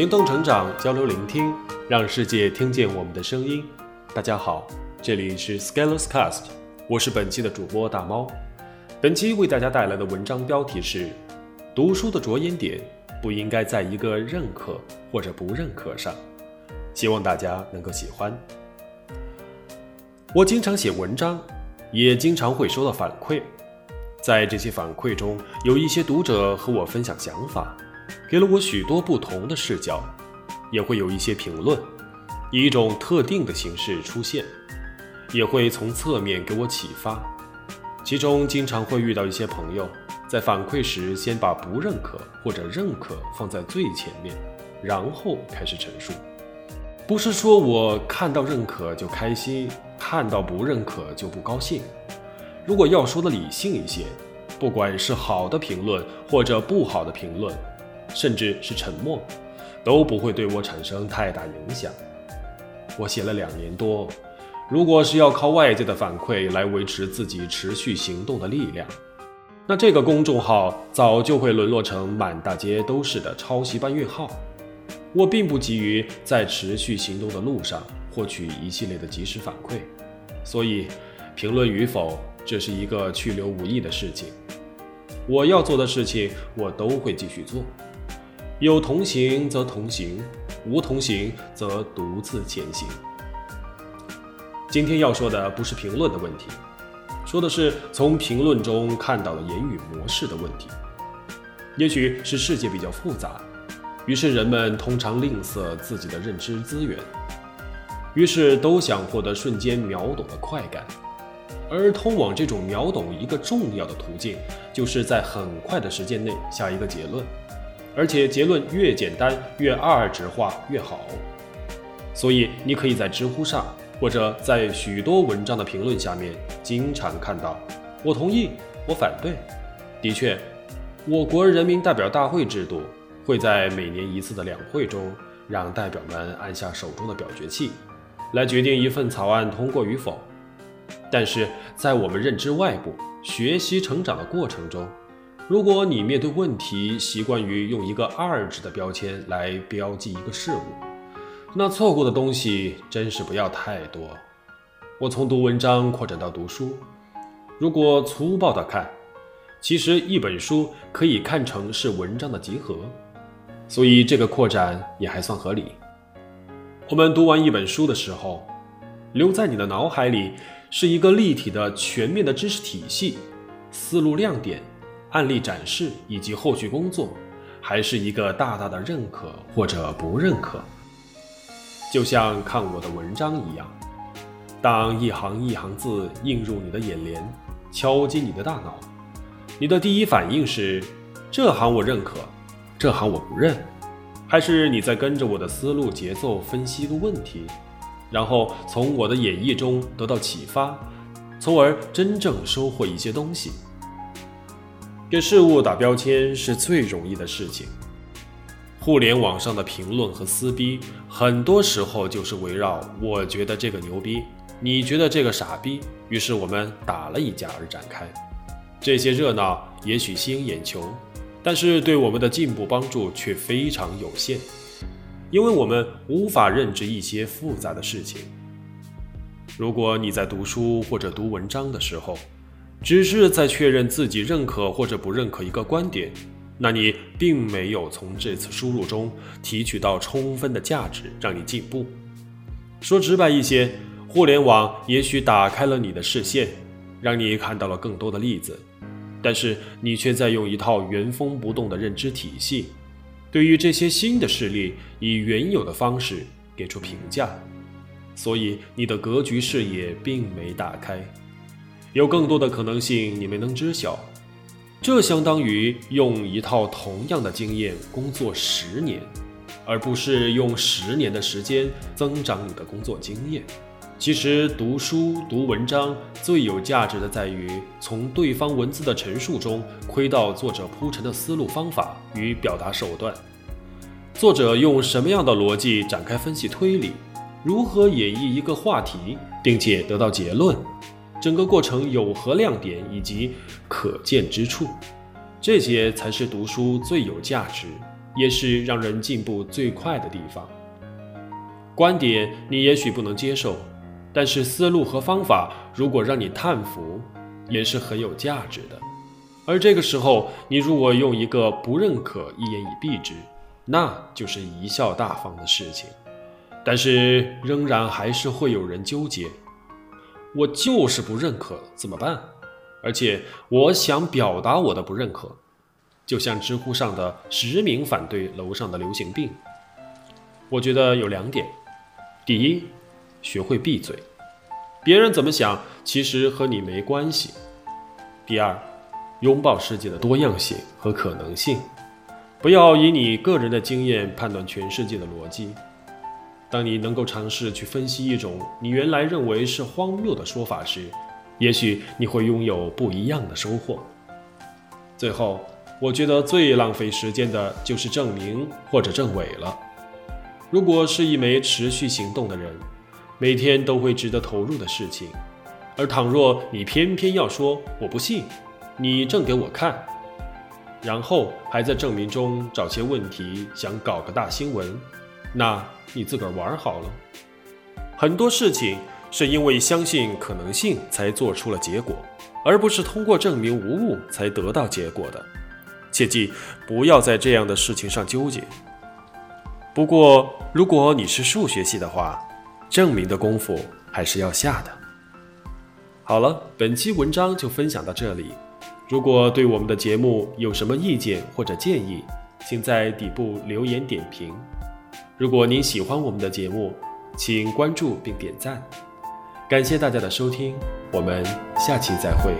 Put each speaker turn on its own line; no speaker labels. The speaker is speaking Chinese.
行动成长，交流聆听，让世界听见我们的声音。大家好，这里是 Scalers Cast，我是本期的主播大猫。本期为大家带来的文章标题是：读书的着眼点不应该在一个认可或者不认可上。希望大家能够喜欢。我经常写文章，也经常会收到反馈，在这些反馈中，有一些读者和我分享想法。给了我许多不同的视角，也会有一些评论，以一种特定的形式出现，也会从侧面给我启发。其中经常会遇到一些朋友，在反馈时先把不认可或者认可放在最前面，然后开始陈述。不是说我看到认可就开心，看到不认可就不高兴。如果要说的理性一些，不管是好的评论或者不好的评论。甚至是沉默，都不会对我产生太大影响。我写了两年多，如果是要靠外界的反馈来维持自己持续行动的力量，那这个公众号早就会沦落成满大街都是的抄袭搬运号。我并不急于在持续行动的路上获取一系列的及时反馈，所以评论与否，这是一个去留无意的事情。我要做的事情，我都会继续做。有同行则同行，无同行则独自前行。今天要说的不是评论的问题，说的是从评论中看到的言语模式的问题。也许是世界比较复杂，于是人们通常吝啬自己的认知资源，于是都想获得瞬间秒懂的快感。而通往这种秒懂一个重要的途径，就是在很快的时间内下一个结论。而且结论越简单、越二值化越好，所以你可以在知乎上或者在许多文章的评论下面经常看到“我同意”“我反对”。的确，我国人民代表大会制度会在每年一次的两会中，让代表们按下手中的表决器，来决定一份草案通过与否。但是在我们认知外部、学习成长的过程中，如果你面对问题习惯于用一个二指的标签来标记一个事物，那错过的东西真是不要太多。我从读文章扩展到读书，如果粗暴的看，其实一本书可以看成是文章的集合，所以这个扩展也还算合理。我们读完一本书的时候，留在你的脑海里是一个立体的、全面的知识体系，思路亮点。案例展示以及后续工作，还是一个大大的认可或者不认可，就像看我的文章一样。当一行一行字映入你的眼帘，敲击你的大脑，你的第一反应是：这行我认可，这行我不认，还是你在跟着我的思路节奏分析一个问题，然后从我的演绎中得到启发，从而真正收获一些东西。给事物打标签是最容易的事情。互联网上的评论和撕逼，很多时候就是围绕“我觉得这个牛逼，你觉得这个傻逼”，于是我们打了一架而展开。这些热闹也许吸引眼球，但是对我们的进步帮助却非常有限，因为我们无法认知一些复杂的事情。如果你在读书或者读文章的时候，只是在确认自己认可或者不认可一个观点，那你并没有从这次输入中提取到充分的价值，让你进步。说直白一些，互联网也许打开了你的视线，让你看到了更多的例子，但是你却在用一套原封不动的认知体系，对于这些新的事例以原有的方式给出评价，所以你的格局视野并没打开。有更多的可能性你没能知晓，这相当于用一套同样的经验工作十年，而不是用十年的时间增长你的工作经验。其实读书读文章最有价值的在于从对方文字的陈述中窥到作者铺陈的思路方法与表达手段，作者用什么样的逻辑展开分析推理，如何演绎一个话题，并且得到结论。整个过程有何亮点以及可见之处，这些才是读书最有价值也是让人进步最快的地方。观点你也许不能接受，但是思路和方法如果让你叹服，也是很有价值的。而这个时候，你如果用一个不认可一言以蔽之，那就是贻笑大方的事情。但是仍然还是会有人纠结，我就是不认可，怎么办？而且我想表达我的不认可，就像知乎上的实名反对楼上的流行病。我觉得有两点：第一，学会闭嘴，别人怎么想其实和你没关系；第二，拥抱世界的多样性和可能性，不要以你个人的经验判断全世界的逻辑。当你能够尝试去分析一种你原来认为是荒谬的说法时，也许你会拥有不一样的收获。最后，我觉得最浪费时间的就是证明或者证伪了。如果是一枚持续行动的人，每天都会值得投入的事情，而倘若你偏偏要说我不信，你证给我看，然后还在证明中找些问题，想搞个大新闻。那你自个儿玩好了。很多事情是因为相信可能性才做出了结果，而不是通过证明无误才得到结果的。切记不要在这样的事情上纠结。不过，如果你是数学系的话，证明的功夫还是要下的。好了，本期文章就分享到这里。如果对我们的节目有什么意见或者建议，请在底部留言点评。如果您喜欢我们的节目，请关注并点赞，感谢大家的收听，我们下期再会。